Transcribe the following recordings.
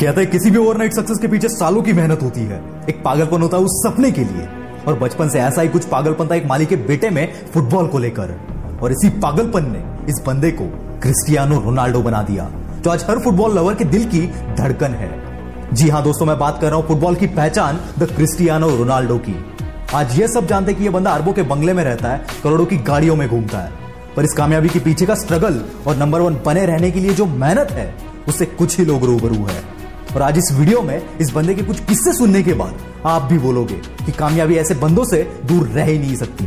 कहते हैं, किसी भी ओवरनाइट सक्सेस के पीछे सालों की मेहनत होती है। एक पागलपन होता है उस सपने के लिए। और बचपन से ऐसा ही कुछ पागलपन था एक माली के बेटे में फुटबॉल को लेकर। और इसी पागलपन ने इस बंदे को क्रिस्टियानो रोनाल्डो बना दिया, जो आज हर फुटबॉल लवर के दिल की धड़कन है। जी हाँ दोस्तों, मैं बात कर रहा हूँ फुटबॉल की पहचान द क्रिस्टियानो रोनाल्डो की। आज ये सब जानते कि ये बंदा अरबों के बंगले में रहता है, करोड़ों की गाड़ियों में घूमता है। पर इस कामयाबी के पीछे का स्ट्रगल और नंबर वन बने रहने के लिए जो मेहनत है, उससे कुछ ही लोग रूबरू है। और आज इस वीडियो में इस बंदे के कुछ किस्से सुनने के बाद आप भी बोलोगे कि कामयाबी ऐसे बंदों से दूर रह ही नहीं सकती।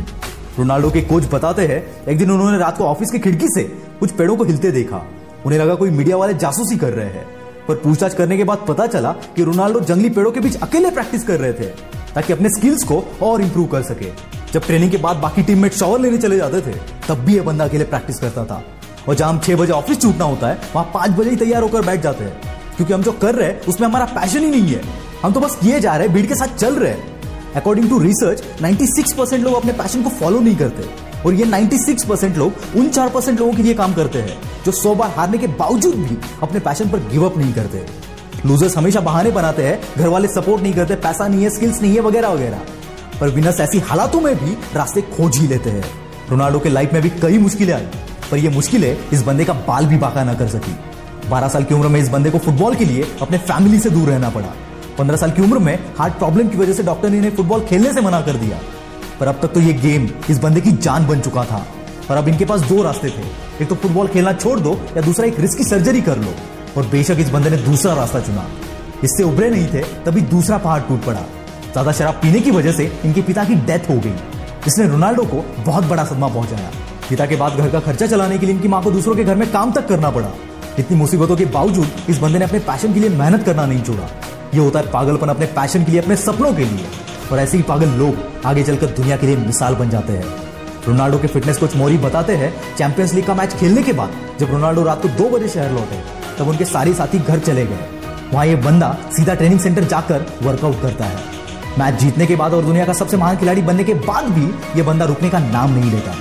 रोनाल्डो के कोच बताते हैं, एक दिन उन्होंने रात को ऑफ़िस की खिड़की से कुछ पेड़ों को हिलते देखा। उन्हें लगा कोई मीडिया वाले जासूसी कर रहे हैं। पर पूछताछ करने के बाद पता चला कि रोनाल्डो जंगली पेड़ों के बीच अकेले प्रैक्टिस कर रहे थे, ताकि अपने स्किल्स को और इंप्रूव कर सके। जब ट्रेनिंग के बाद बाकी टीममेट शॉवर लेने चले जाते थे, तब भी यह बंदा अकेले प्रैक्टिस करता था। और जहाँ छह बजे ऑफ़िस छूटना होता है, वहाँ पाँच बजे ही तैयार होकर बैठ जाते हैं। क्योंकि हम जो कर रहे हैं, उसमें हमारा पैशन ही नहीं है। हम तो बस किए जा रहे हैं, भीड़ के साथ चल रहे हैं। अकॉर्डिंग टू रिसर्च 96 परसेंट लोग अपने पैशन को फॉलो नहीं करते। और ये 96 परसेंट लोग, उन चार परसेंट लोगों के लिए काम करते हैं, जो सौ बार हारने के बावजूद भी अपने पैशन पर गिव अप नहीं करते। लूजर्स हमेशा बहाने बनाते हैं घर वाले सपोर्ट नहीं करते, पैसा नहीं है स्किल्स नहीं है, वगैरह वगैरह। पर विनर्स ऐसी हालातों में भी रास्ते खोज ही लेते हैं। रोनाल्डो के लाइफ में भी कई मुश्किलें आई, पर ये मुश्किलें इस बंदे का बाल भी बाका ना कर सकी। बारह साल की उम्र में इस बंदे को फुटबॉल के लिए अपने फैमिली से दूर रहना पड़ा। पंद्रह साल की उम्र में हार्ट प्रॉब्लम की वजह से डॉक्टर ने इन्हें फुटबॉल खेलने से मना कर दिया। पर अब तक तो ये गेम इस बंदे की जान बन चुका था। और अब इनके पास दो रास्ते थे। एक तो फुटबॉल खेलना छोड़ दो या दूसरा एक रिस्की सर्जरी कर लो। और बेशक इस बंदे ने दूसरा रास्ता चुना। इससे उभरे नहीं थे, तभी दूसरा पहाड़ टूट पड़ा। ज़्यादा शराब पीने की वजह से इनके पिता की डेथ हो गई। इसने रोनाल्डो को बहुत बड़ा सदमा पहुँचाया। पिता के बाद घर का खर्चा चलाने के लिए इनकी माँ को दूसरों के घर में काम तक करना पड़ा। इतनी मुसीबतों के बावजूद इस बंदे ने अपने पैशन के लिए मेहनत करना नहीं छोड़ा। ये होता है पागलपन अपने पैशन के लिए, अपने सपनों के लिए। और ऐसे ही पागल लोग आगे चलकर दुनिया के लिए मिसाल बन जाते हैं। रोनाल्डो के फिटनेस कोच मोरी बताते हैं चैंपियंस लीग का मैच खेलने के बाद जब रोनाल्डो रात को दो बजे शहर लौटे, तब उनके सारे साथी घर चले गए। वहाँ ये बंदा सीधा ट्रेनिंग सेंटर जाकर वर्कआउट करता है। मैच जीतने के बाद और दुनिया का सबसे महान खिलाड़ी बनने के बाद भी ये बंदा रुकने का नाम नहीं लेता।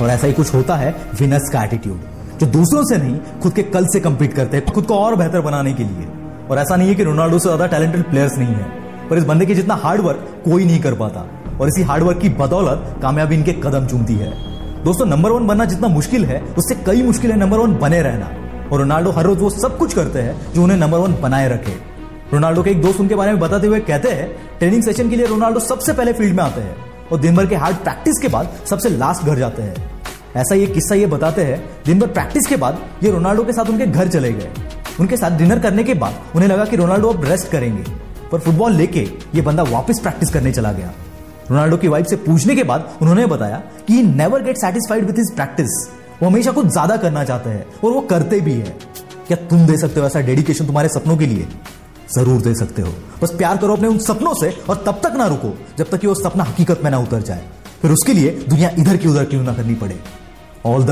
और ऐसा ही कुछ होता है विनर्स का एटीट्यूड जो दूसरों से नहीं, खुद के कल से कंपीट करते हैं, खुद को और बेहतर बनाने के लिए। और ऐसा नहीं है कि रोनाल्डो से ज़्यादा टैलेंटेड प्लेयर्स नहीं है, पर इस बंदे के जितना हार्डवर्क कोई नहीं कर पाता। और इसी हार्डवर्क की बदौलत कामयाबी इनके कदम चूमती है। दोस्तों नंबर वन बनना जितना मुश्किल है, उससे कई मुश्किल है नंबर वन बने रहना। और रोनाल्डो हर रोज वो सब कुछ करते हैं जो उन्हें नंबर वन बनाए रखे। रोनाल्डो के एक दोस्त उनके बारे में बताते हुए कहते हैं ट्रेनिंग सेशन के लिए रोनाल्डो सबसे पहले फ़ील्ड में आते हैं और दिन भर के हार्ड प्रैक्टिस के बाद सबसे लास्ट घर जाते हैं। ऐसा ये किस्सा ये बताते हैं, दिन भर प्रैक्टिस के बाद ये रोनाल्डो के साथ उनके घर चले गए। उनके साथ डिनर करने के बाद उन्हें लगा कि रोनाल्डो अब रेस्ट करेंगे। पर फुटबॉल लेके ये बंदा वापस प्रैक्टिस करने चला गया। रोनाल्डो की वाइफ से पूछने के बाद उन्होंने बताया कि never get satisfied with his practice वो हमेशा कुछ ज़्यादा करना चाहते हैं और वो करते भी है। क्या तुम दे सकते हो ऐसा डेडिकेशन तुम्हारे सपनों के लिए? ज़रूर दे सकते हो। बस प्यार करो अपने उन सपनों से और तब तक ना रुको जब तक कि वो सपना हकीकत में ना उतर जाए। फिर उसके लिए दुनिया इधर की उधर क्यों ना करनी पड़े? All the